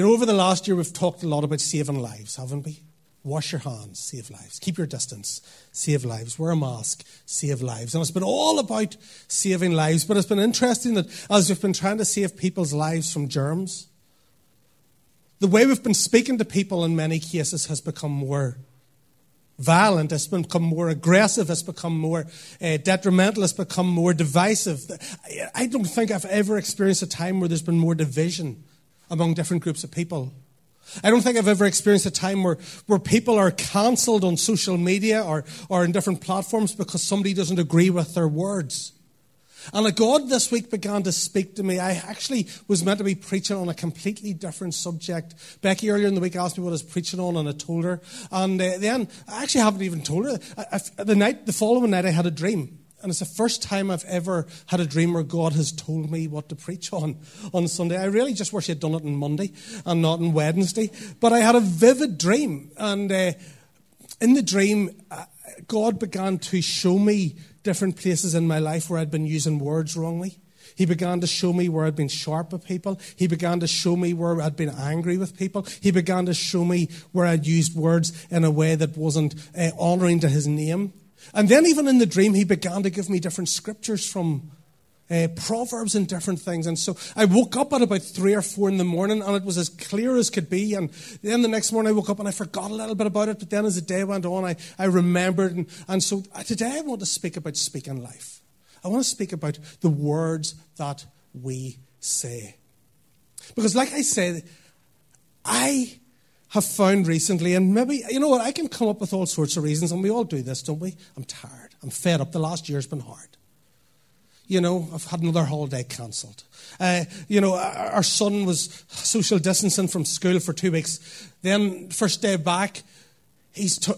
You know, over the last year, we've talked a lot about saving lives, haven't we? Wash your hands, save lives. Keep your distance, save lives. Wear a mask, save lives. And it's been all about saving lives, but it's been interesting that as we've been trying to save people's lives from germs, the way we've been speaking to people in many cases has become more violent, it's become more aggressive, it's become more uh, detrimental, it's become more divisive. I don't think I've ever experienced a time where there's been more division among different groups of people. I don't think I've ever experienced a time where, where people are cancelled on social media or, or in different platforms because somebody doesn't agree with their words. And a God this week began to speak to me. I actually was meant to be preaching on a completely different subject. Becky earlier in the week asked me what I was preaching on, and I told her. And uh, then I actually haven't even told her. I, I, the night, the following night, I had a dream. And it's the first time I've ever had a dream where God has told me what to preach on on Sunday. I really just wish He had done it on Monday and not on Wednesday. But I had a vivid dream. And uh, in the dream, uh, God began to show me different places in my life where I'd been using words wrongly. He began to show me where I'd been sharp with people. He began to show me where I'd been angry with people. He began to show me where I'd used words in a way that wasn't uh, honouring to his name. And then, even in the dream, he began to give me different scriptures from uh, Proverbs and different things. And so I woke up at about three or four in the morning, and it was as clear as could be. And then the next morning, I woke up and I forgot a little bit about it. But then, as the day went on, I, I remembered. And, and so today, I want to speak about speaking life. I want to speak about the words that we say. Because, like I said, I have found recently, and maybe, you know what, I can come up with all sorts of reasons, and we all do this, don't we? I'm tired. I'm fed up. The last year's been hard. You know, I've had another holiday cancelled. Uh, you know, our son was social distancing from school for two weeks. Then, first day back,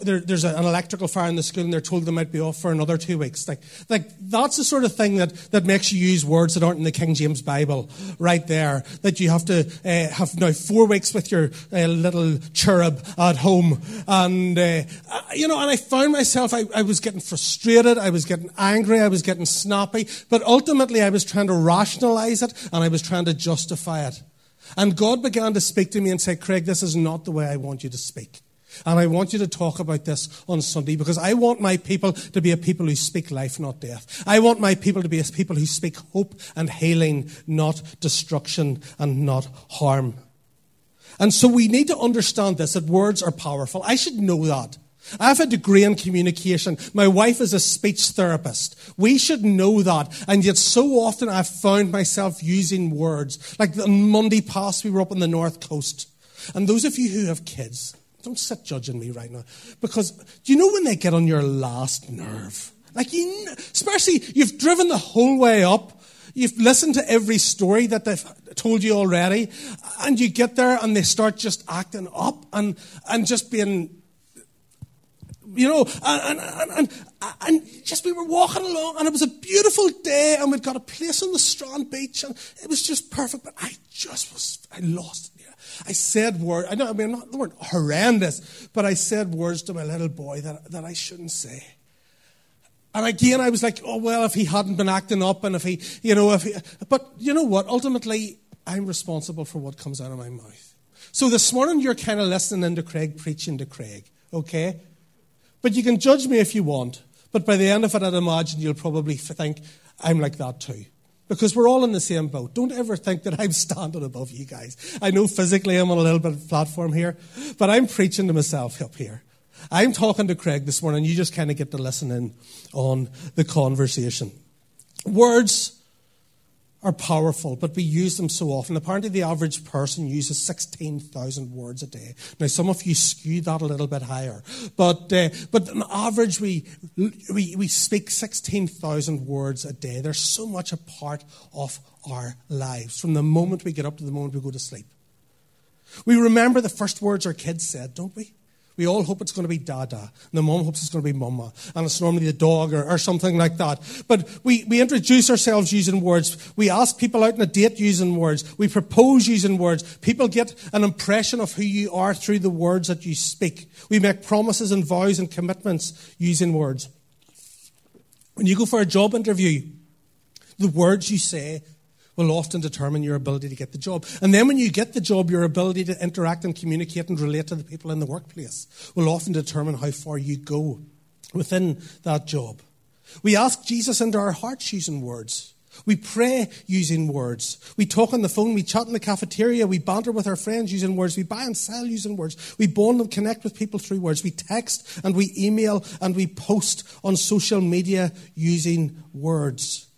there, there's an electrical fire in the school and they're told they might be off for another two weeks. Like, like that's the sort of thing that, that makes you use words that aren't in the King James Bible right there. That you have to uh, have now four weeks with your uh, little cherub at home. And, uh, you know, and I found myself, I, I was getting frustrated, I was getting angry, I was getting snappy, but ultimately I was trying to rationalize it and I was trying to justify it. And God began to speak to me and say, Craig, this is not the way I want you to speak. And I want you to talk about this on Sunday because I want my people to be a people who speak life, not death. I want my people to be a people who speak hope and healing, not destruction and not harm. And so we need to understand this that words are powerful. I should know that. I have a degree in communication. My wife is a speech therapist. We should know that. And yet, so often I've found myself using words. Like on Monday past, we were up on the North Coast. And those of you who have kids, don't sit judging me right now. Because do you know when they get on your last nerve? Like, you, especially, you've driven the whole way up. You've listened to every story that they've told you already. And you get there and they start just acting up and, and just being you know, and, and, and, and, just we were walking along, and it was a beautiful day, and we'd got a place on the Strand Beach, and it was just perfect. But I just was, I lost I said words, I I mean, not, they weren't horrendous, but I said words to my little boy that, that I shouldn't say. And again, I was like, oh, well, if he hadn't been acting up and if he, you know, if he, but you know what? Ultimately, I'm responsible for what comes out of my mouth. So this morning, you're kind of listening to Craig preaching to Craig, okay? But you can judge me if you want. But by the end of it, I'd imagine you'll probably think I'm like that too because we're all in the same boat. Don't ever think that I'm standing above you guys. I know physically I'm on a little bit of platform here, but I'm preaching to myself up here. I'm talking to Craig this morning. You just kind of get to listen in on the conversation. Words are powerful, but we use them so often. Apparently, the average person uses 16,000 words a day. Now, some of you skew that a little bit higher, but, uh, but on average, we, we, we speak 16,000 words a day. They're so much a part of our lives from the moment we get up to the moment we go to sleep. We remember the first words our kids said, don't we? We all hope it's going to be Dada. And the mom hopes it's going to be Mama. And it's normally the dog or, or, something like that. But we, we introduce ourselves using words. We ask people out on a date using words. We propose using words. People get an impression of who you are through the words that you speak. We make promises and vows and commitments using words. When you go for a job interview, the words you say will often determine your ability to get the job. And then when you get the job, your ability to interact and communicate and relate to the people in the workplace will often determine how far you go within that job. We ask Jesus into our hearts using words. We pray using words. We talk on the phone, we chat in the cafeteria, we banter with our friends using words, we buy and sell using words, we bond and connect with people through words, we text and we email and we post on social media using words.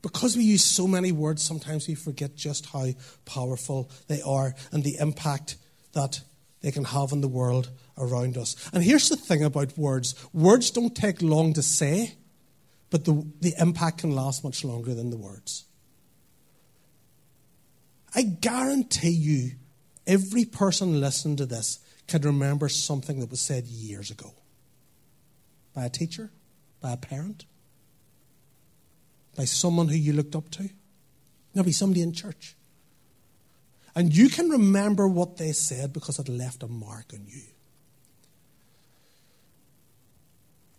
Because we use so many words, sometimes we forget just how powerful they are and the impact that they can have on the world around us. And here's the thing about words words don't take long to say, but the, the impact can last much longer than the words. I guarantee you, every person listening to this can remember something that was said years ago by a teacher, by a parent, by someone who you looked up to, maybe somebody in church. And you can remember what they said because it left a mark on you.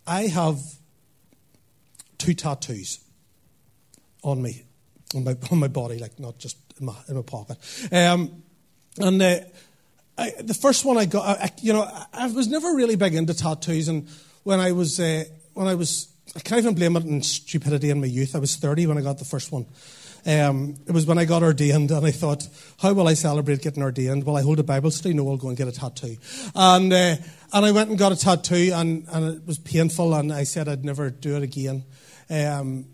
I have two tattoos on me, on my, on my body, like not just in my, in my pocket. Um, and uh, I, the first one I got, I, you know, I was never really big into tattoos. And when I was, uh, when I was I can't even blame it on stupidity in my youth. I was 30 when I got the first one. Um, it was when I got ordained, and I thought, how will I celebrate getting ordained? Well, I hold a Bible study. No, I'll go and get a tattoo. And, uh, and I went and got a tattoo, and, and it was painful, and I said I'd never do it again. Um,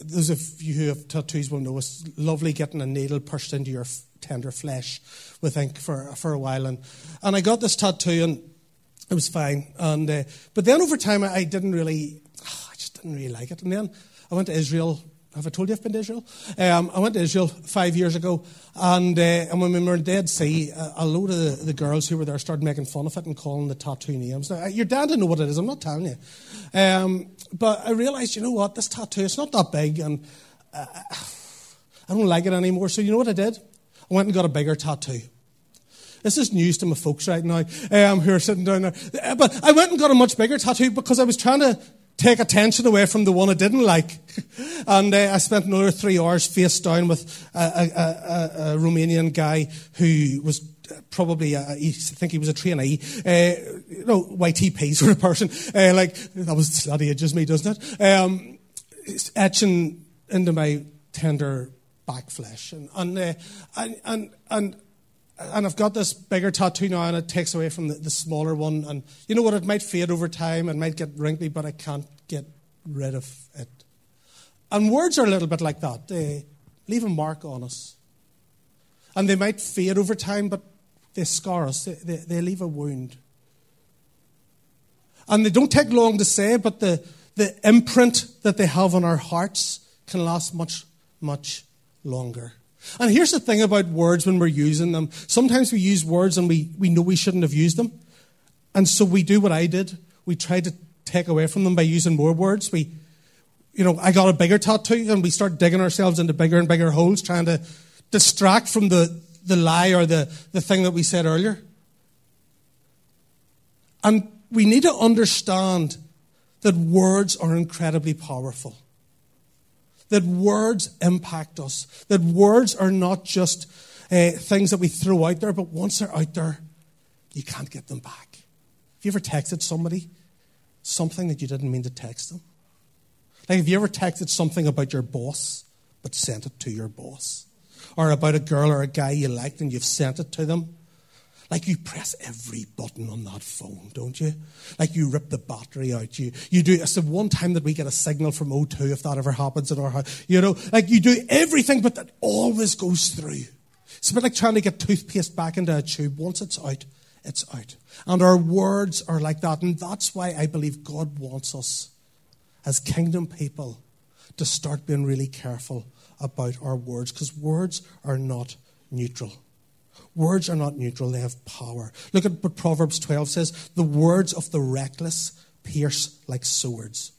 those of you who have tattoos will know it's lovely getting a needle pushed into your tender flesh with ink for, for a while. And, and I got this tattoo, and it was fine. And, uh, but then over time, I didn't really I just didn't really like it. And then I went to Israel. Have I told you I've been to Israel? Um, I went to Israel five years ago, and, uh, and when we were in Dead Sea, a load of the, the, girls who were there started making fun of it and calling the tattoo names. Now, you're down to know what it is, I'm not telling you. Um, but I realised, you know what, this tattoo, it's not that big, and uh, I don't like it anymore. So you know what I did? I went and got a bigger tattoo. This is news to my folks right now um, who are sitting down there. Uh, but I went and got a much bigger tattoo because I was trying to take attention away from the one I didn't like. and uh, I spent another three hours face down with a, a, a, a Romanian guy who was probably, a, I think he was a trainee, uh, you know, YTP sort of person. Uh, like, that was, that ages me, doesn't it? Um, etching into my tender back flesh. And, and, uh, and, and, and and I've got this bigger tattoo now, and it takes away from the, the, smaller one. And you know what? It might fade over time, it might get wrinkly, but I can't get rid of it. And words are a little bit like that. They leave a mark on us. And they might fade over time, but they scar us, they, they, they leave a wound. And they don't take long to say, but the, the imprint that they have on our hearts can last much, much longer. And here's the thing about words when we're using them. Sometimes we use words and we, we know we shouldn't have used them. And so we do what I did. We try to take away from them by using more words. We, you know, I got a bigger tattoo and we start digging ourselves into bigger and bigger holes trying to distract from the, the lie or the, the thing that we said earlier. And we need to understand that words are incredibly powerful that words impact us, that words are not just uh, things that we throw out there, but once they're out there, you can't get them back. Have you ever texted somebody something that you didn't mean to text them? Like, have you ever texted something about your boss, but sent it to your boss? Or about a girl or a guy you liked and you've sent it to them? Like you press every button on that phone, don't you? Like you rip the battery out. You, you do, it's the one time that we get a signal from O2 if that ever happens in our house. You know, like you do everything, but that always goes through. It's a bit like trying to get toothpaste back into a tube. Once it's out, it's out. And our words are like that. And that's why I believe God wants us as kingdom people to start being really careful about our words because words are not neutral. Words are not neutral, they have power. Look at what Proverbs 12 says the words of the reckless pierce like swords.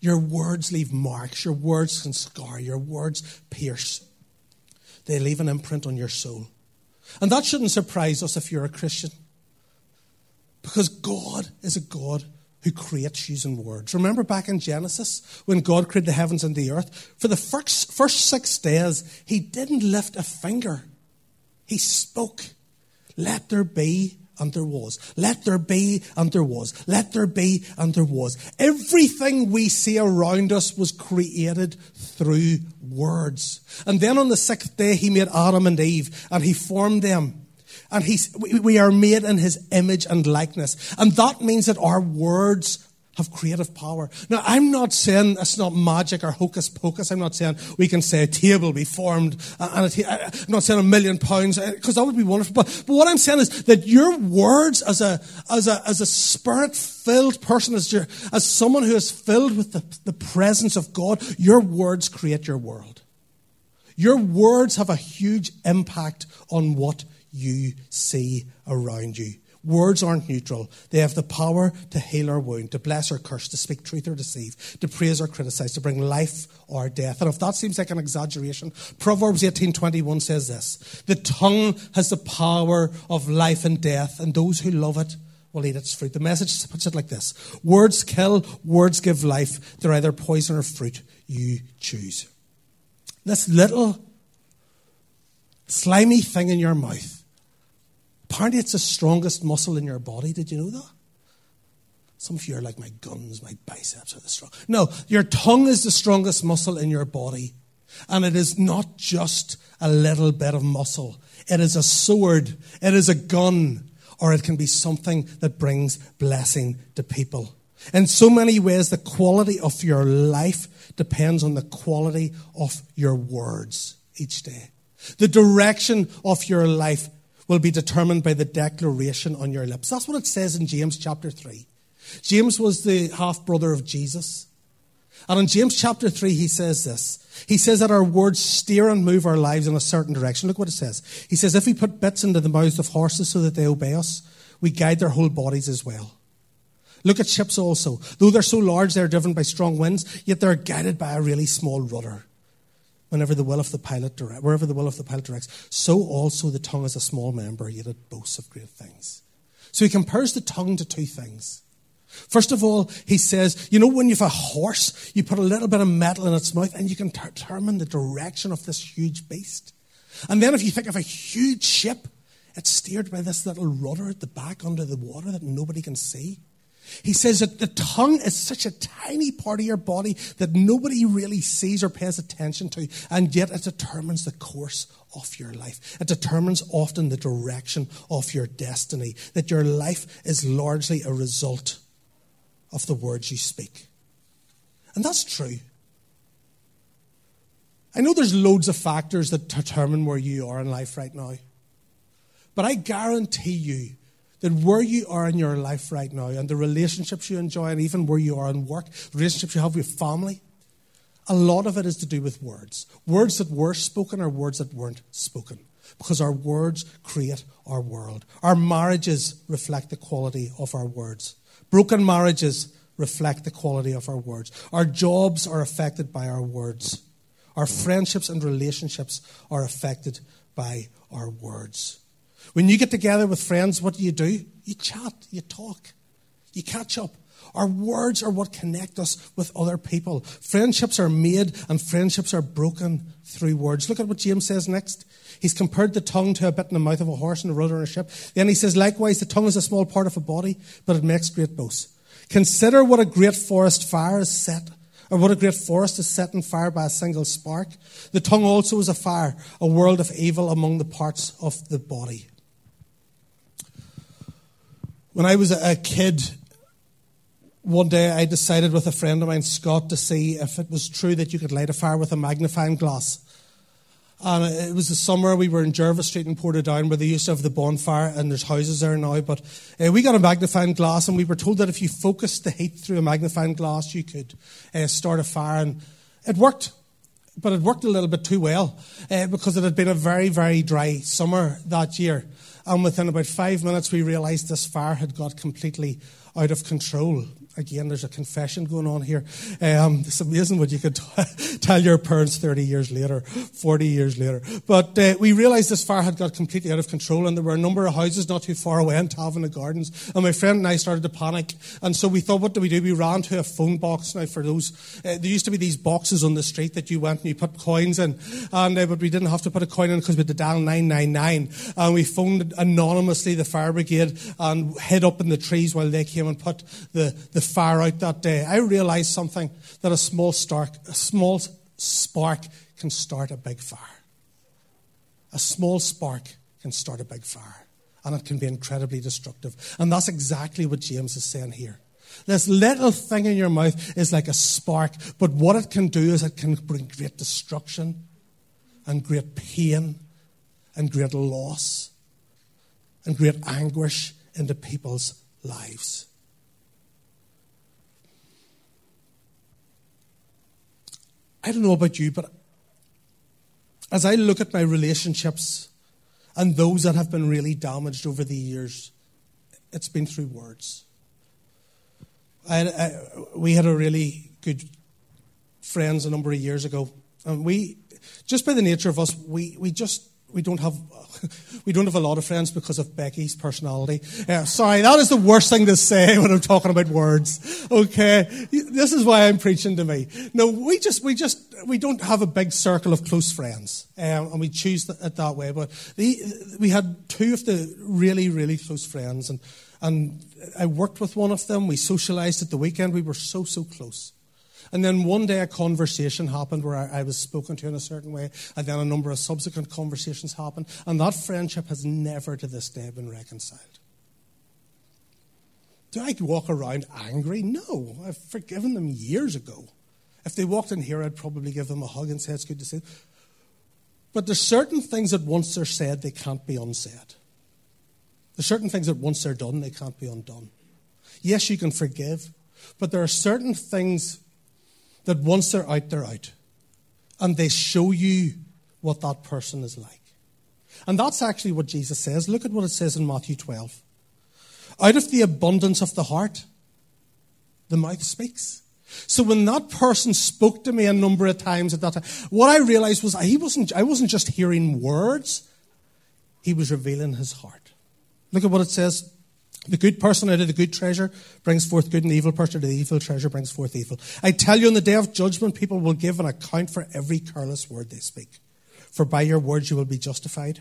Your words leave marks, your words can scar, your words pierce. They leave an imprint on your soul. And that shouldn't surprise us if you're a Christian. Because God is a God who creates using words. Remember back in Genesis when God created the heavens and the earth? For the first, first six days, he didn't lift a finger. He spoke. Let there be, and there was. Let there be, and there was. Let there be, and there was. Everything we see around us was created through words. And then on the sixth day, he made Adam and Eve, and he formed them. And he's, we are made in his image and likeness. And that means that our words have creative power. Now, I'm not saying it's not magic or hocus pocus. I'm not saying we can say a table be formed and i am not saying a million pounds because uh, that would be wonderful. But, but what I'm saying is that your words as a, as a, as a spirit filled person, as, your, as someone who is filled with the, the presence of God, your words create your world. Your words have a huge impact on what you see around you. Words aren't neutral. They have the power to heal or wound, to bless or curse, to speak truth or deceive, to praise or criticize, to bring life or death. And if that seems like an exaggeration, Proverbs 18:21 says this: "The tongue has the power of life and death, and those who love it will eat its fruit." The message puts it like this: Words kill, words give life. They're either poison or fruit. You choose. This little slimy thing in your mouth Apparently, it's the strongest muscle in your body. Did you know that? Some of you are like, my guns, my biceps are the strong. No, your tongue is the strongest muscle in your body. And it is not just a little bit of muscle, it is a sword, it is a gun, or it can be something that brings blessing to people. In so many ways, the quality of your life depends on the quality of your words each day. The direction of your life will be determined by the declaration on your lips. That's what it says in James chapter 3. James was the half brother of Jesus. And in James chapter 3, he says this. He says that our words steer and move our lives in a certain direction. Look what it says. He says, if we put bits into the mouths of horses so that they obey us, we guide their whole bodies as well. Look at ships also. Though they're so large, they're driven by strong winds, yet they're guided by a really small rudder whenever the will of the pilot direct, wherever the will of the pilot directs, so also the tongue is a small member, yet it boasts of great things. So he compares the tongue to two things. First of all, he says, you know, when you have a horse, you put a little bit of metal in its mouth and you can determine the direction of this huge beast. And then if you think of a huge ship, it's steered by this little rudder at the back under the water that nobody can see. He says that the tongue is such a tiny part of your body that nobody really sees or pays attention to, and yet it determines the course of your life. It determines often the direction of your destiny, that your life is largely a result of the words you speak. And that's true. I know there's loads of factors that determine where you are in life right now, but I guarantee you that where you are in your life right now and the relationships you enjoy and even where you are in work, relationships you have with family, a lot of it is to do with words. Words that were spoken or words that weren't spoken. Because our words create our world. Our marriages reflect the quality of our words. Broken marriages reflect the quality of our words. Our jobs are affected by our words. Our friendships and relationships are affected by our words. When you get together with friends, what do you do? You chat, you talk, you catch up. Our words are what connect us with other people. Friendships are made and friendships are broken through words. Look at what James says next. He's compared the tongue to a bit in the mouth of a horse and a rudder in a ship. Then he says, likewise, the tongue is a small part of a body, but it makes great boasts. Consider what a great forest fire is set, or what a great forest is set on fire by a single spark. The tongue also is a fire, a world of evil among the parts of the body. When I was a kid, one day I decided with a friend of mine, Scott, to see if it was true that you could light a fire with a magnifying glass. And it was the summer, we were in Jervis Street in Portadown where they used to have the bonfire, and there's houses there now. But uh, we got a magnifying glass, and we were told that if you focused the heat through a magnifying glass, you could uh, start a fire. And it worked, but it worked a little bit too well uh, because it had been a very, very dry summer that year. And within about five minutes, we realized this fire had got completely out of control. Again, there's a confession going on here. Um, it's amazing what you could t- tell your parents 30 years later, 40 years later. But uh, we realized this fire had got completely out of control, and there were a number of houses not too far away in Taverna Gardens. And my friend and I started to panic. And so we thought, what do we do? We ran to a phone box. Now, for those, uh, there used to be these boxes on the street that you went and you put coins in, and uh, but we didn't have to put a coin in because we had to dial 999. And we phoned anonymously the fire brigade and hid up in the trees while they came and put the, the fire out that day. I realized something that a small, stark, a small spark can start a big fire. A small spark can start a big fire, and it can be incredibly destructive. And that's exactly what James is saying here. This little thing in your mouth is like a spark, but what it can do is it can bring great destruction and great pain and great loss and great anguish into people's lives. I don't know about you, but as I look at my relationships and those that have been really damaged over the years, it's been through words. I, I, we had a really good friends a number of years ago, and we, just by the nature of us, we, we just we don't have we don't have a lot of friends because of Becky's personality. Uh, sorry, that is the worst thing to say when I'm talking about words. Okay, this is why I'm preaching to me. No, we just we just we don't have a big circle of close friends, um, and we choose it that way. But the, we had two of the really really close friends, and and I worked with one of them. We socialized at the weekend. We were so so close. And then one day a conversation happened where I, I, was spoken to in a certain way, and then a number of subsequent conversations happened, and that friendship has never to this day been reconciled. Do I walk around angry? No, I've forgiven them years ago. If they walked in here, I'd probably give them a hug and say it's good to see. But there's certain things that once they're said, they can't be unsaid. There's certain things that once they're done, they can't be undone. Yes, you can forgive, but there are certain things that once they're out, they're out. And they show you what that person is like. And that's actually what Jesus says. Look at what it says in Matthew 12. Out of the abundance of the heart, the mouth speaks. So when that person spoke to me a number of times at that time, what I realized was he wasn't, I wasn't just hearing words, he was revealing his heart. Look at what it says the good person out of the good treasure brings forth good, and the evil person out of the evil treasure brings forth evil. I tell you, on the day of judgment, people will give an account for every careless word they speak. For by your words you will be justified,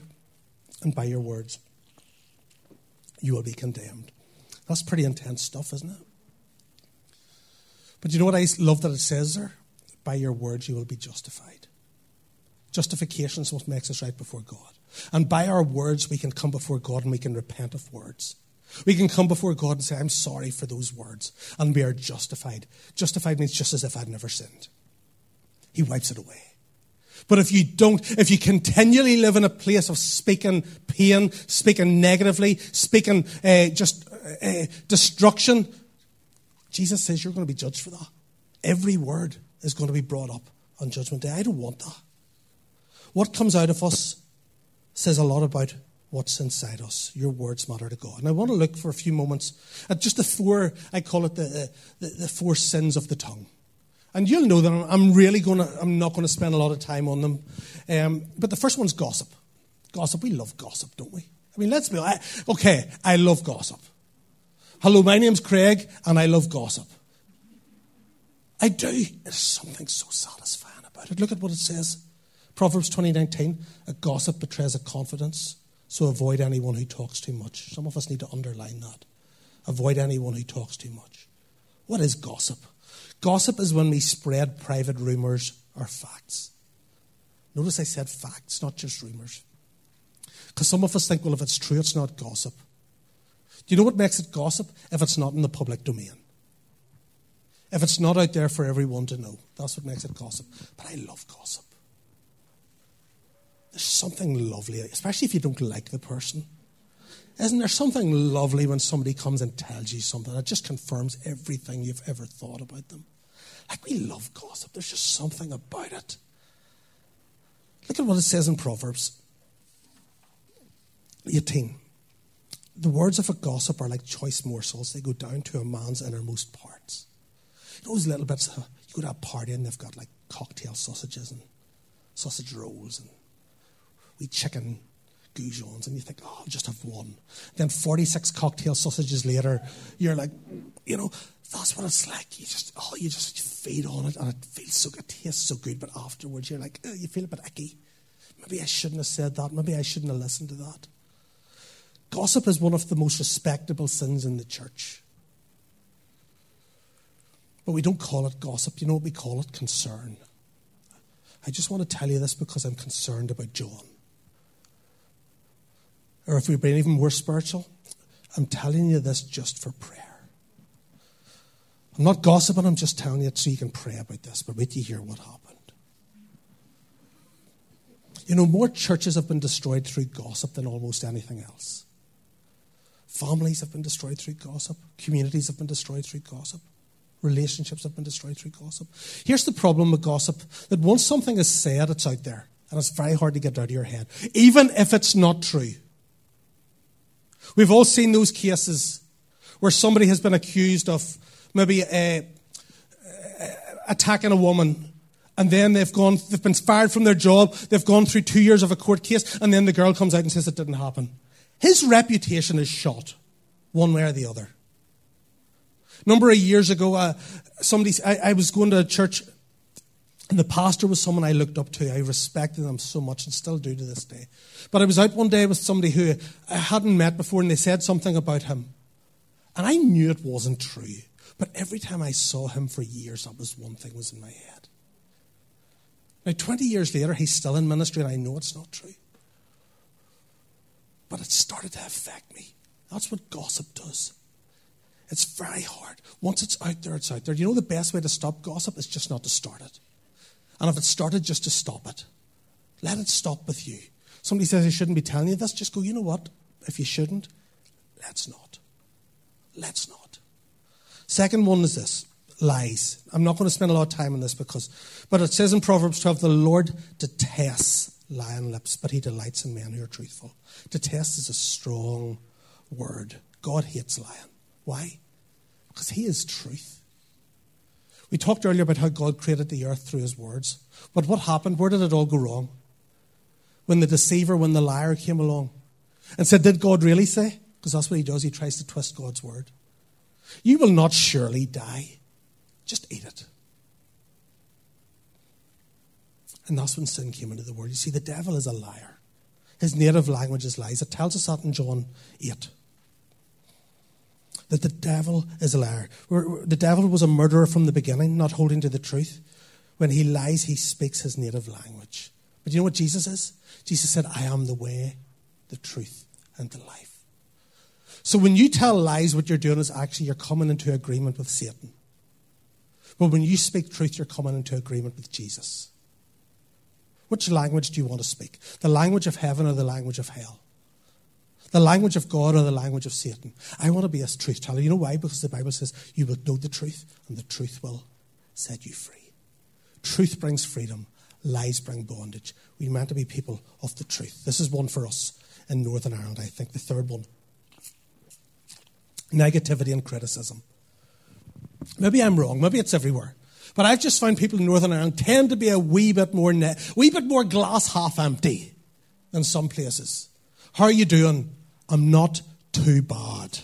and by your words you will be condemned. That's pretty intense stuff, isn't it? But you know what I love that it says there? By your words you will be justified. Justification is what makes us right before God. And by our words we can come before God and we can repent of words. We can come before God and say, I'm sorry for those words, and we are justified. Justified means just as if I'd never sinned. He wipes it away. But if you don't, if you continually live in a place of speaking pain, speaking negatively, speaking uh, just uh, destruction, Jesus says you're going to be judged for that. Every word is going to be brought up on Judgment Day. I don't want that. What comes out of us says a lot about what's inside us. Your words matter to God. And I want to look for a few moments at just the four, I call it the, the, the four sins of the tongue. And you'll know that I'm really going to, I'm not going to spend a lot of time on them. Um, but the first one's gossip. Gossip, we love gossip, don't we? I mean, let's be, I, okay, I love gossip. Hello, my name's Craig, and I love gossip. I do. There's something so satisfying about it. Look at what it says. Proverbs 20:19, a gossip betrays a confidence, so avoid anyone who talks too much. Some of us need to underline that. Avoid anyone who talks too much. What is gossip? Gossip is when we spread private rumours or facts. Notice I said facts, not just rumours. Because some of us think, well, if it's true, it's not gossip. Do you know what makes it gossip? If it's not in the public domain. If it's not out there for everyone to know. That's what makes it gossip. But I love gossip. There's something lovely, especially if you don't like the person. Isn't there something lovely when somebody comes and tells you something that just confirms everything you've ever thought about them? Like, we love gossip. There's just something about it. Look at what it says in Proverbs 18. the words of a gossip are like choice morsels. They go down to a man's innermost parts. You know those little bits, you go to a party and they've got like cocktail sausages and sausage rolls and wee chicken goujons, and you think, oh, I'll just have one. Then 46 cocktail sausages later, you're like, you know, that's what it's like. You just, oh, you just feed on it, and it feels so good, it tastes so good, but afterwards you're like, oh, you feel a bit icky. Maybe I shouldn't have said that. Maybe I shouldn't have listened to that. Gossip is one of the most respectable sins in the church. But we don't call it gossip. You know what we call it? Concern. I just want to tell you this because I'm concerned about John. Or if we've been even more spiritual, I'm telling you this just for prayer. I'm not gossiping, I'm just telling you it so you can pray about this, but wait to hear what happened. You know, more churches have been destroyed through gossip than almost anything else. Families have been destroyed through gossip. Communities have been destroyed through gossip. Relationships have been destroyed through gossip. Here's the problem with gossip that once something is said, it's out there. And it's very hard to get out of your head, even if it's not true. We've all seen those cases where somebody has been accused of maybe uh, attacking a woman and then they've gone, they've been fired from their job, they've gone through two years of a court case, and then the girl comes out and says it didn't happen. His reputation is shot, one way or the other. A number of years ago, uh, somebody, I, I was going to a church, and the pastor was someone I looked up to. I respected them so much and still do to this day. But I was out one day with somebody who I hadn't met before, and they said something about him. And I knew it wasn't true. But every time I saw him for years, that was one thing was in my head. Now, 20 years later, he's still in ministry, and I know it's not true. But it started to affect me. That's what gossip does. It's very hard. Once it's out there, it's out there. You know the best way to stop gossip is just not to start it. And if it started, just to stop it. Let it stop with you. Somebody says I shouldn't be telling you this, just go, you know what? If you shouldn't, let's not. Let's not. Second one is this lies. I'm not going to spend a lot of time on this because, but it says in Proverbs 12, the Lord detests lying lips, but he delights in men who are truthful. Detest is a strong word. God hates lying. Why? Because he is truth. We talked earlier about how God created the earth through his words. But what happened? Where did it all go wrong? When the deceiver, when the liar came along and said, Did God really say? Because that's what he does. He tries to twist God's word. You will not surely die. Just eat it. And that's when sin came into the world. You see, the devil is a liar. His native language is lies. It tells us that in John 8. That the devil is a liar. The devil was a murderer from the beginning, not holding to the truth. When he lies, he speaks his native language. But you know what Jesus is? Jesus said, I am the way, the truth, and the life. So when you tell lies, what you're doing is actually you're coming into agreement with Satan. But when you speak truth, you're coming into agreement with Jesus. Which language do you want to speak? The language of heaven or the language of hell? The language of God or the language of Satan? I want to be a truth teller. You know why? Because the Bible says you will know the truth and the truth will set you free. Truth brings freedom, lies bring bondage. We're meant to be people of the truth. This is one for us in Northern Ireland, I think. The third one negativity and criticism. Maybe I'm wrong, maybe it's everywhere. But I've just found people in Northern Ireland tend to be a wee bit more, ne- wee bit more glass half empty than some places. How are you doing? I'm not too bad.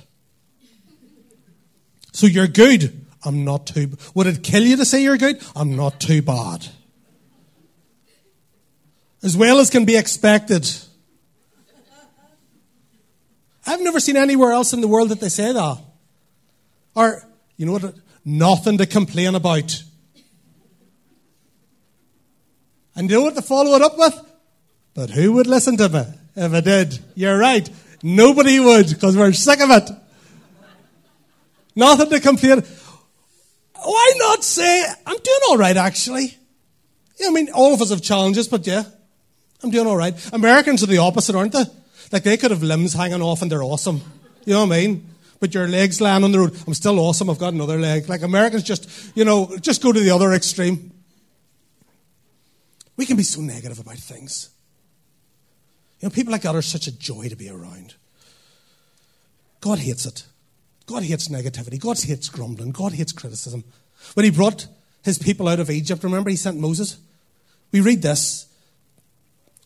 So you're good. I'm not too. Would it kill you to say you're good? I'm not too bad. As well as can be expected. I've never seen anywhere else in the world that they say that. Or, you know what? Nothing to complain about. And you know what to follow it up with? But who would listen to me if I did? You're right. Nobody would, because we're sick of it. Nothing to complain. Why not say, I'm doing all right, actually? Yeah, I mean, all of us have challenges, but yeah, I'm doing all right. Americans are the opposite, aren't they? Like, they could have limbs hanging off and they're awesome. You know what I mean? But your legs lying on the road. I'm still awesome. I've got another leg. Like, Americans just, you know, just go to the other extreme. We can be so negative about things. You know, people like that are such a joy to be around. God hates it. God hates negativity. God hates grumbling. God hates criticism. When he brought his people out of Egypt, remember he sent Moses? We read this.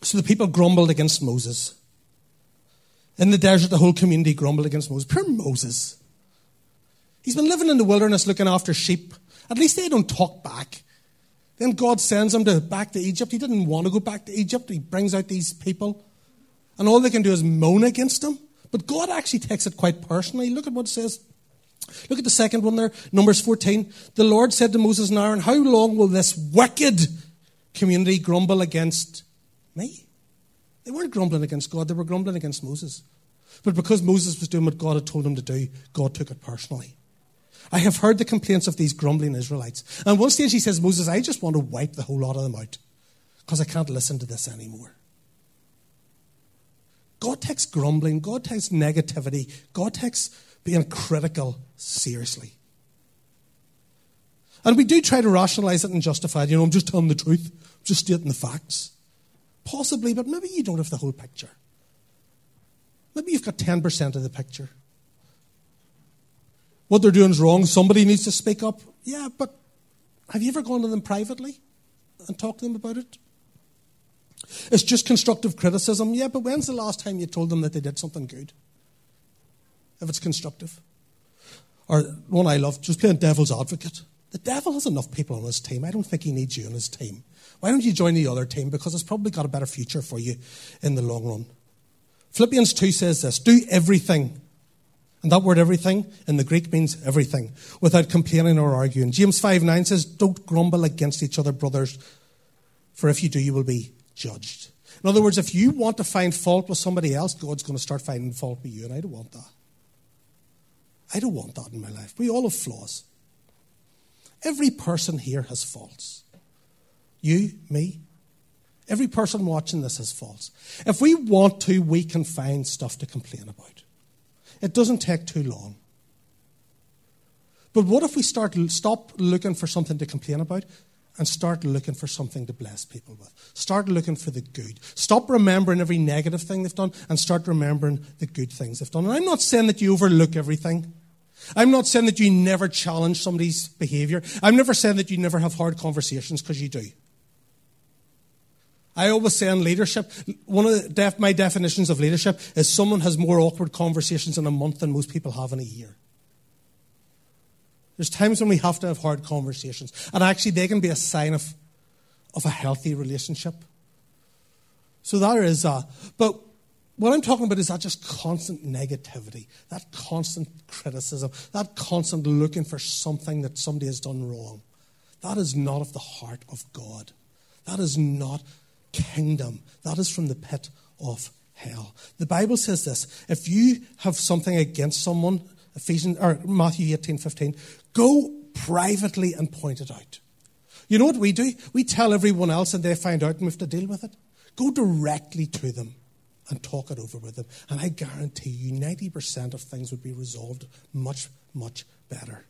So the people grumbled against Moses. In the desert, the whole community grumbled against Moses. Poor Moses. He's been living in the wilderness looking after sheep. At least they don't talk back. Then God sends him to, back to Egypt. He didn't want to go back to Egypt. He brings out these people. And all they can do is moan against him. But God actually takes it quite personally. Look at what it says. Look at the second one there, Numbers 14. The Lord said to Moses and Aaron, How long will this wicked community grumble against me? They weren't grumbling against God, they were grumbling against Moses. But because Moses was doing what God had told him to do, God took it personally. I have heard the complaints of these grumbling Israelites. And one stage he says, Moses, I just want to wipe the whole lot of them out because I can't listen to this anymore. God takes grumbling, God takes negativity, God takes being critical seriously. And we do try to rationalize it and justify it. You know, I'm just telling the truth, I'm just stating the facts. Possibly, but maybe you don't have the whole picture. Maybe you've got 10% of the picture. What they're doing is wrong. Somebody needs to speak up. Yeah, but have you ever gone to them privately and talked to them about it? It's just constructive criticism. Yeah, but when's the last time you told them that they did something good? If it's constructive. Or one I love, just playing devil's advocate. The devil has enough people on his team. I don't think he needs you on his team. Why don't you join the other team? Because it's probably got a better future for you in the long run. Philippians 2 says this do everything. And that word everything in the Greek means everything without complaining or arguing. James 5 9 says, Don't grumble against each other, brothers, for if you do, you will be judged. In other words, if you want to find fault with somebody else, God's going to start finding fault with you, and I don't want that. I don't want that in my life. We all have flaws. Every person here has faults. You, me, every person watching this has faults. If we want to, we can find stuff to complain about. It doesn't take too long. But what if we start stop looking for something to complain about and start looking for something to bless people with. Start looking for the good. Stop remembering every negative thing they've done and start remembering the good things they've done. And I'm not saying that you overlook everything. I'm not saying that you never challenge somebody's behavior. I'm never saying that you never have hard conversations because you do. I always say in leadership, one of def- my definitions of leadership is someone has more awkward conversations in a month than most people have in a year. There's times when we have to have hard conversations. And actually, they can be a sign of, of a healthy relationship. So there is that. But what I'm talking about is that just constant negativity, that constant criticism, that constant looking for something that somebody has done wrong. That is not of the heart of God. That is not kingdom. That is from the pit of hell. The Bible says this if you have something against someone, Ephesians or Matthew 18, 15, Go privately and point it out. You know what we do? We tell everyone else and they find out and we have to deal with it. Go directly to them and talk it over with them. And I guarantee you 90% of things would be resolved much, much better.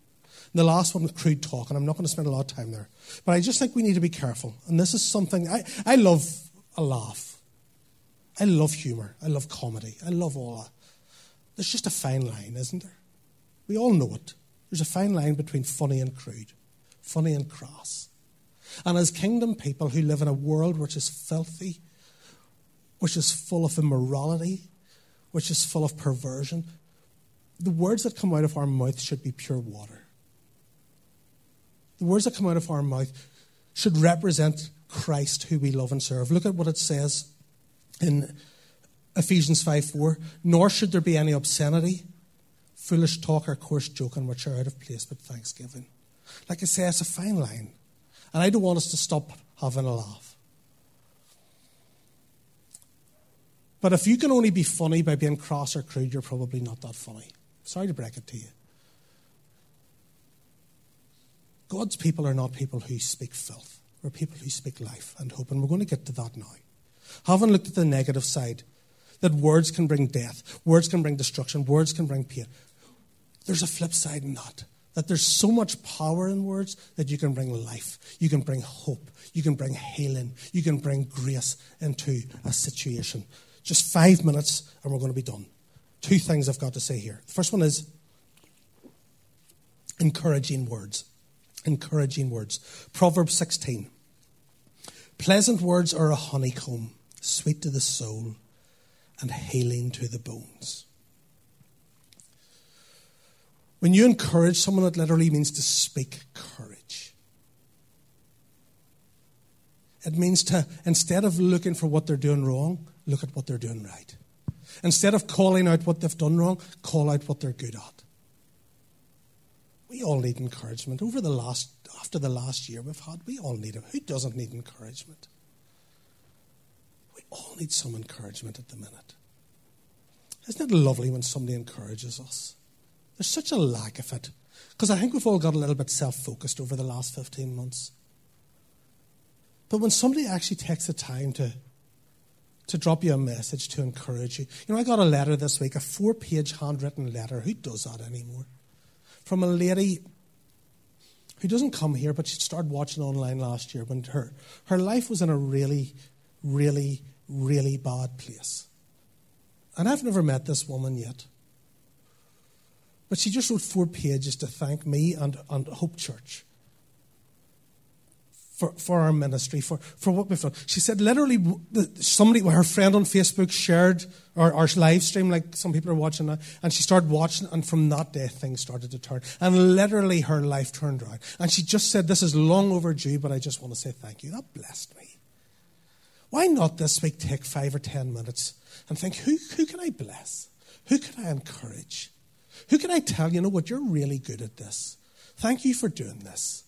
And the last one, was crude talk, and I'm not going to spend a lot of time there. But I just think we need to be careful. And this is something I, I love a laugh. I love humour. I love comedy. I love all that. There's just a fine line, isn't there? We all know it. There's a fine line between funny and crude, funny and crass. And as kingdom people who live in a world which is filthy, which is full of immorality, which is full of perversion, the words that come out of our mouth should be pure water. The words that come out of our mouth should represent Christ who we love and serve. Look at what it says in Ephesians 5 4. Nor should there be any obscenity foolish talk or coarse joking which are out of place with thanksgiving. Like I say, it's a fine line. And I don't want us to stop having a laugh. But if you can only be funny by being cross or crude, you're probably not that funny. Sorry to break it to you. God's people are not people who speak filth. We're people who speak life and hope. And we're going to get to that now. Having looked at the negative side, that words can bring death, words can bring destruction, words can bring pain there's a flip side in that. That there's so much power in words that you can bring life, you can bring hope, you can bring healing, you can bring grace into a situation. Just five minutes and we're going to be done. two things I've got to say here. The first one is encouraging words. Encouraging words. Proverbs 16. Pleasant words are a honeycomb, sweet to the soul and healing to the bones. When you encourage someone, it literally means to speak courage. It means to, instead of looking for what they're doing wrong, look at what they're doing right. Instead of calling out what they've done wrong, call out what they're good at. We all need encouragement. Over the last, after the last year we've had, we all need it. Who doesn't need encouragement? We all need some encouragement at the minute. Isn't it lovely when somebody encourages us? There's such a lack of it. Because I think we've all got a little bit self focused over the last 15 months. But when somebody actually takes the time to, to drop you a message to encourage you, you know, I got a letter this week, a four page handwritten letter. Who does that anymore? From a lady who doesn't come here, but she started watching online last year when her, her life was in a really, really, really bad place. And I've never met this woman yet. But she just wrote four pages to thank me and, and Hope Church for, for our ministry, for, for what we've done. She said literally, somebody, her friend on Facebook shared our, our live stream, like some people are watching now, and she started watching, and from that day, things started to turn. And literally, her life turned around. And she just said, This is long overdue, but I just want to say thank you. That blessed me. Why not this week take five or ten minutes and think, Who, who can I bless? Who can I encourage? Who can I tell, you know what, you're really good at this. Thank you for doing this.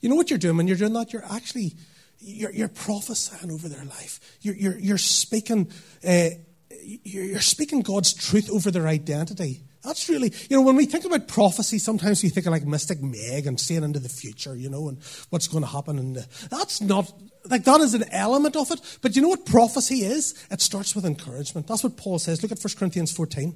You know what you're doing when you're doing that? You're actually, you're, you're prophesying over their life. You're, you're, you're speaking, uh, you're, speaking God's truth over their identity. That's really, you know, when we think about prophecy, sometimes we think of like Mystic Meg and seeing into the future, you know, and what's going to happen. And that's not, like, that is an element of it. But you know what prophecy is? It starts with encouragement. That's what Paul says. Look at 1 Corinthians 14.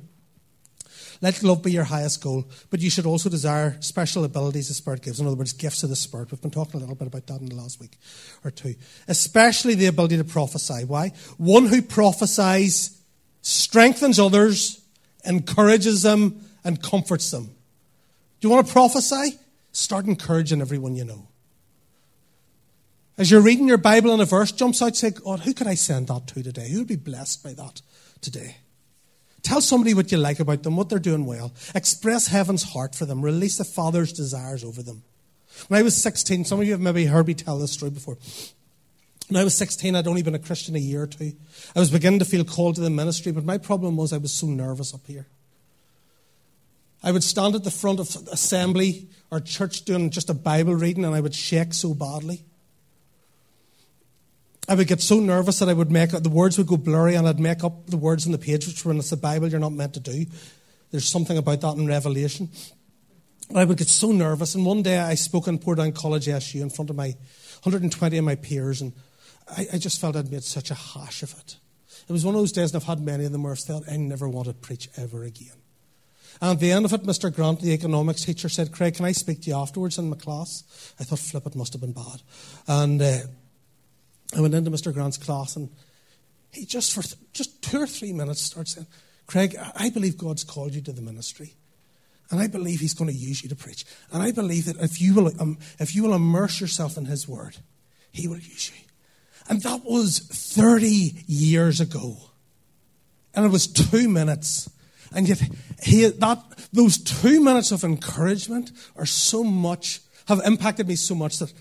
Let love be your highest goal, but you should also desire special abilities the Spirit gives. In other words, gifts of the Spirit. We've been talking a little bit about that in the last week or two. Especially the ability to prophesy. Why? One who prophesies strengthens others, encourages them, and comforts them. Do you want to prophesy? Start encouraging everyone you know. As you're reading your Bible and a verse jumps out, say, God, who could I send that to today? Who would be blessed by that today? Tell somebody what you like about them, what they're doing well. Express heaven's heart for them. Release the Father's desires over them. When I was 16, some of you have maybe heard me tell this story before. When I was 16, I'd only been a Christian a year or two. I was beginning to feel called to the ministry, but my problem was I was so nervous up here. I would stand at the front of assembly or church doing just a Bible reading, and I would shake so badly. I would get so nervous that I would make the words would go blurry and I'd make up the words on the page, which when it's the Bible you're not meant to do. There's something about that in Revelation. I would get so nervous, and one day I spoke in Portadown College SU in front of my 120 of my peers, and I, I, just felt I'd made such a hash of it. It was one of those days, and I've had many of them where I felt I never want to preach ever again. And at the end of it, Mr. Grant, the economics teacher, said, Craig, can I speak to you afterwards in my class? I thought, flip, it must have been bad. And uh, I went into Mr. Grant's class and he just for just two or three minutes starts saying, Craig, I believe God's called you to the ministry. And I believe He's going to use you to preach. And I believe that if you will, um, if you will immerse yourself in His Word, He will use you. And that was 30 years ago. And it was two minutes. And yet, he, that, those two minutes of encouragement are so much, have impacted me so much that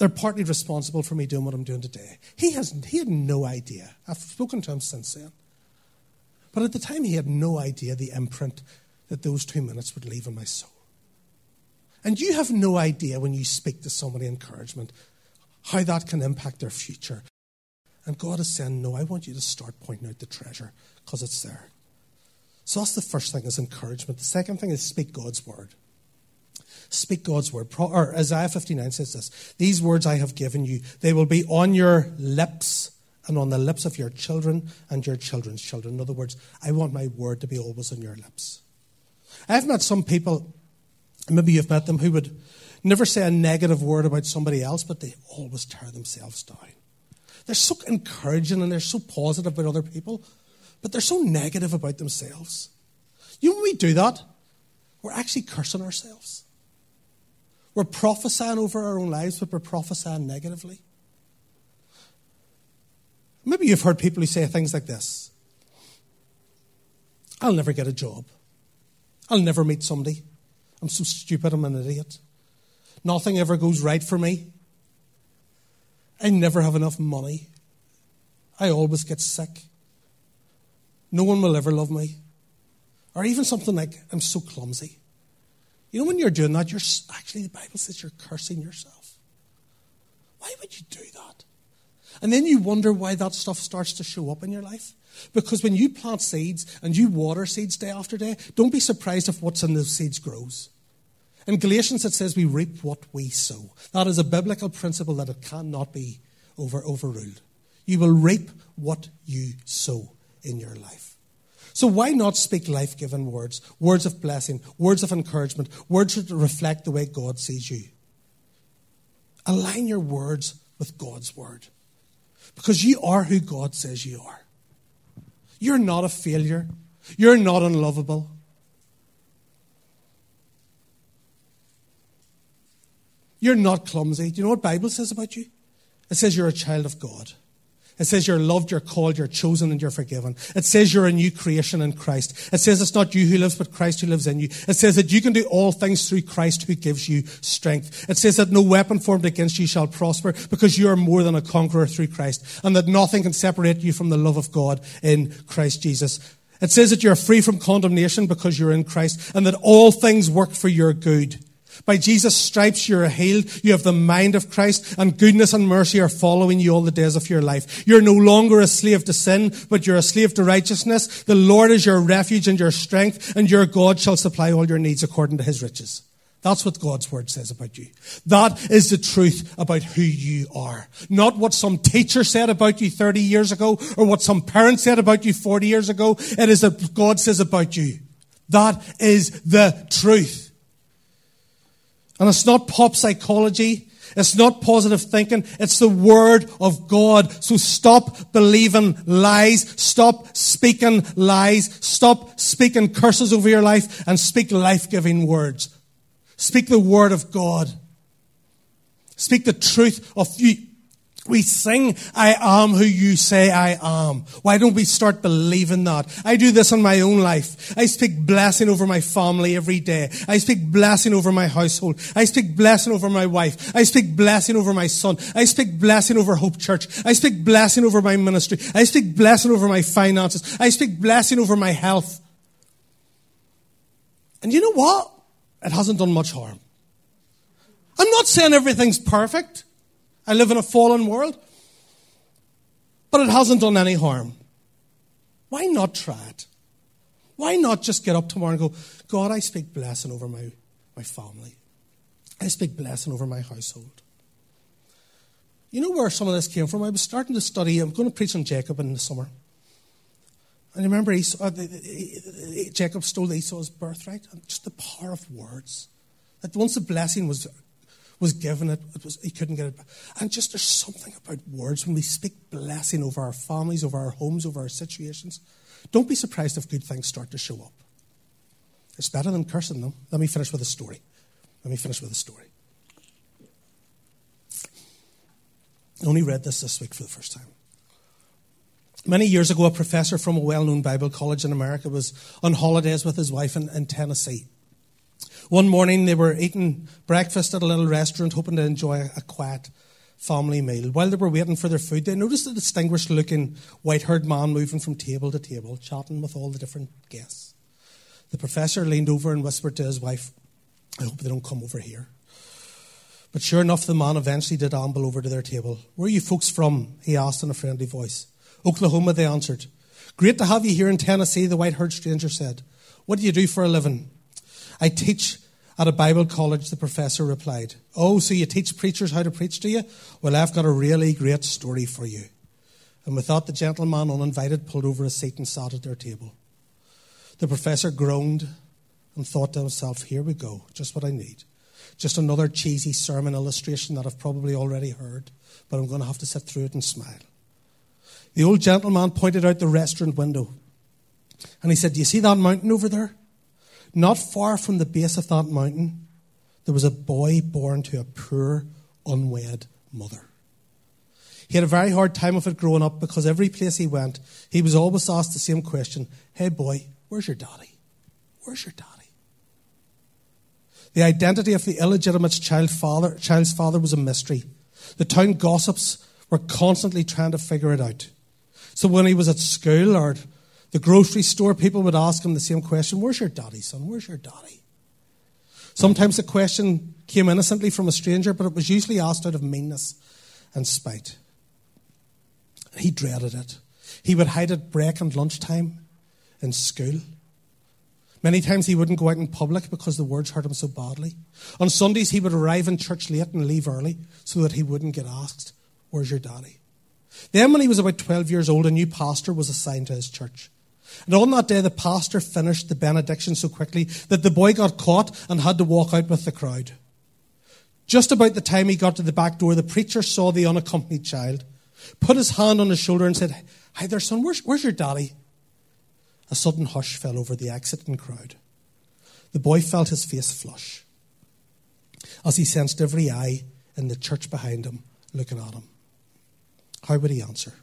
they're partly responsible for me doing what I'm doing today. He, has, he had no idea. I've spoken to him since then. But at the time, he had no idea the imprint that those two minutes would leave in my soul. And you have no idea when you speak to somebody encouragement how that can impact their future. And God is saying, No, I want you to start pointing out the treasure because it's there. So that's the first thing is encouragement. The second thing is speak God's word. Speak God's word. Or Isaiah 59 says this These words I have given you, they will be on your lips and on the lips of your children and your children's children. In other words, I want my word to be always on your lips. I've met some people, maybe you've met them, who would never say a negative word about somebody else, but they always tear themselves down. They're so encouraging and they're so positive about other people, but they're so negative about themselves. You know, when we do that, we're actually cursing ourselves. We're prophesying over our own lives, but we're prophesying negatively. Maybe you've heard people who say things like this I'll never get a job. I'll never meet somebody. I'm so stupid, I'm an idiot. Nothing ever goes right for me. I never have enough money. I always get sick. No one will ever love me. Or even something like, I'm so clumsy. You know, when you're doing that, you're actually, the Bible says you're cursing yourself. Why would you do that? And then you wonder why that stuff starts to show up in your life. Because when you plant seeds and you water seeds day after day, don't be surprised if what's in those seeds grows. In Galatians, it says we reap what we sow. That is a biblical principle that it cannot be over, overruled. You will reap what you sow in your life. So why not speak life giving words, words of blessing, words of encouragement, words that reflect the way God sees you? Align your words with God's word. Because you are who God says you are. You're not a failure. You're not unlovable. You're not clumsy. Do you know what Bible says about you? It says you're a child of God. It says you're loved, you're called, you're chosen, and you're forgiven. It says you're a new creation in Christ. It says it's not you who lives, but Christ who lives in you. It says that you can do all things through Christ who gives you strength. It says that no weapon formed against you shall prosper because you are more than a conqueror through Christ and that nothing can separate you from the love of God in Christ Jesus. It says that you're free from condemnation because you're in Christ and that all things work for your good. By Jesus' stripes you are healed. You have the mind of Christ and goodness and mercy are following you all the days of your life. You're no longer a slave to sin, but you're a slave to righteousness. The Lord is your refuge and your strength and your God shall supply all your needs according to his riches. That's what God's word says about you. That is the truth about who you are. Not what some teacher said about you 30 years ago or what some parent said about you 40 years ago. It is what God says about you. That is the truth. And it's not pop psychology. It's not positive thinking. It's the word of God. So stop believing lies. Stop speaking lies. Stop speaking curses over your life and speak life-giving words. Speak the word of God. Speak the truth of you. We sing, I am who you say I am. Why don't we start believing that? I do this in my own life. I speak blessing over my family every day. I speak blessing over my household. I speak blessing over my wife. I speak blessing over my son. I speak blessing over Hope Church. I speak blessing over my ministry. I speak blessing over my finances. I speak blessing over my health. And you know what? It hasn't done much harm. I'm not saying everything's perfect. I live in a fallen world. But it hasn't done any harm. Why not try it? Why not just get up tomorrow and go, God, I speak blessing over my, my family. I speak blessing over my household. You know where some of this came from? I was starting to study, I'm going to preach on Jacob in the summer. And remember, Esau, uh, Jacob stole Esau's birthright. And just the power of words. That once the blessing was was given it, it was, he couldn't get it back. And just there's something about words when we speak blessing over our families, over our homes, over our situations. Don't be surprised if good things start to show up. It's better than cursing them. Let me finish with a story. Let me finish with a story. I only read this this week for the first time. Many years ago, a professor from a well known Bible college in America was on holidays with his wife in, in Tennessee. One morning they were eating breakfast at a little restaurant, hoping to enjoy a quiet family meal. While they were waiting for their food, they noticed a distinguished looking white haired man moving from table to table, chatting with all the different guests. The professor leaned over and whispered to his wife, I hope they don't come over here. But sure enough, the man eventually did amble over to their table. Where are you folks from? he asked in a friendly voice. Oklahoma, they answered. Great to have you here in Tennessee, the white haired stranger said. What do you do for a living? I teach at a Bible college, the professor replied. Oh, so you teach preachers how to preach, do you? Well, I've got a really great story for you. And with that, the gentleman, uninvited, pulled over a seat and sat at their table. The professor groaned and thought to himself, here we go, just what I need. Just another cheesy sermon illustration that I've probably already heard, but I'm going to have to sit through it and smile. The old gentleman pointed out the restaurant window. And he said, Do you see that mountain over there? Not far from the base of that mountain, there was a boy born to a poor, unwed mother. He had a very hard time of it growing up because every place he went, he was always asked the same question Hey, boy, where's your daddy? Where's your daddy? The identity of the illegitimate child father, child's father was a mystery. The town gossips were constantly trying to figure it out. So when he was at school or the grocery store, people would ask him the same question Where's your daddy, son? Where's your daddy? Sometimes the question came innocently from a stranger, but it was usually asked out of meanness and spite. He dreaded it. He would hide at break and lunchtime in school. Many times he wouldn't go out in public because the words hurt him so badly. On Sundays, he would arrive in church late and leave early so that he wouldn't get asked, Where's your daddy? Then, when he was about 12 years old, a new pastor was assigned to his church. And on that day, the pastor finished the benediction so quickly that the boy got caught and had to walk out with the crowd. Just about the time he got to the back door, the preacher saw the unaccompanied child, put his hand on his shoulder, and said, Hi there, son, where's, where's your daddy? A sudden hush fell over the exiting crowd. The boy felt his face flush as he sensed every eye in the church behind him looking at him. How would he answer?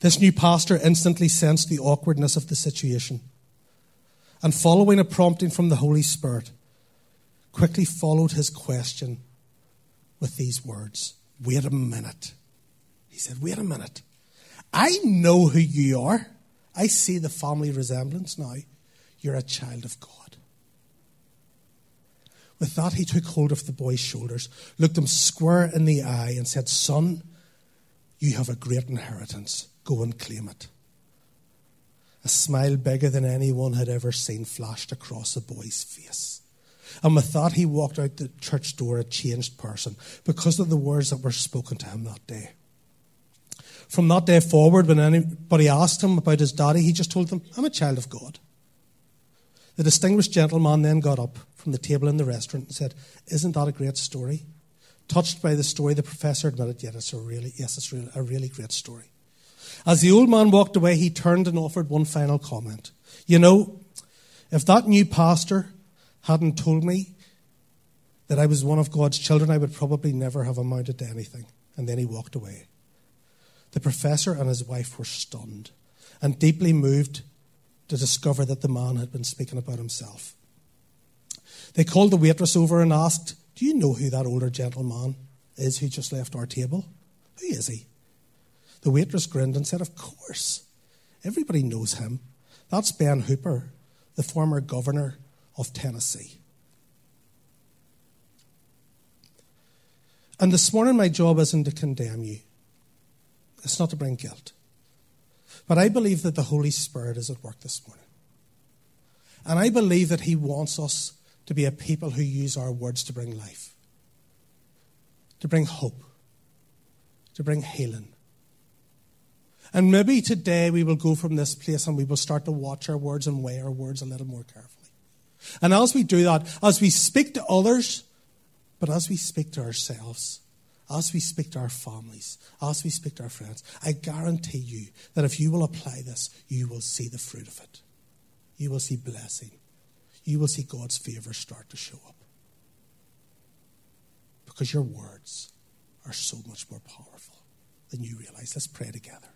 This new pastor instantly sensed the awkwardness of the situation and, following a prompting from the Holy Spirit, quickly followed his question with these words Wait a minute. He said, Wait a minute. I know who you are. I see the family resemblance now. You're a child of God. With that, he took hold of the boy's shoulders, looked him square in the eye, and said, Son, you have a great inheritance. Go and claim it. A smile bigger than anyone had ever seen flashed across the boy's face. And with that, he walked out the church door a changed person because of the words that were spoken to him that day. From that day forward, when anybody asked him about his daddy, he just told them, I'm a child of God. The distinguished gentleman then got up from the table in the restaurant and said, Isn't that a great story? Touched by the story, the professor admitted, yes, it's a really, yes, it's a really great story. As the old man walked away, he turned and offered one final comment. You know, if that new pastor hadn't told me that I was one of God's children, I would probably never have amounted to anything. And then he walked away. The professor and his wife were stunned and deeply moved to discover that the man had been speaking about himself. They called the waitress over and asked, Do you know who that older gentleman is who just left our table? Who is he? The waitress grinned and said, Of course. Everybody knows him. That's Ben Hooper, the former governor of Tennessee. And this morning, my job isn't to condemn you. It's not to bring guilt. But I believe that the Holy Spirit is at work this morning. And I believe that He wants us to be a people who use our words to bring life, to bring hope, to bring healing. And maybe today we will go from this place and we will start to watch our words and weigh our words a little more carefully. And as we do that, as we speak to others, but as we speak to ourselves, as we speak to our families, as we speak to our friends, I guarantee you that if you will apply this, you will see the fruit of it. You will see blessing. You will see God's favor start to show up. Because your words are so much more powerful than you realize. Let's pray together.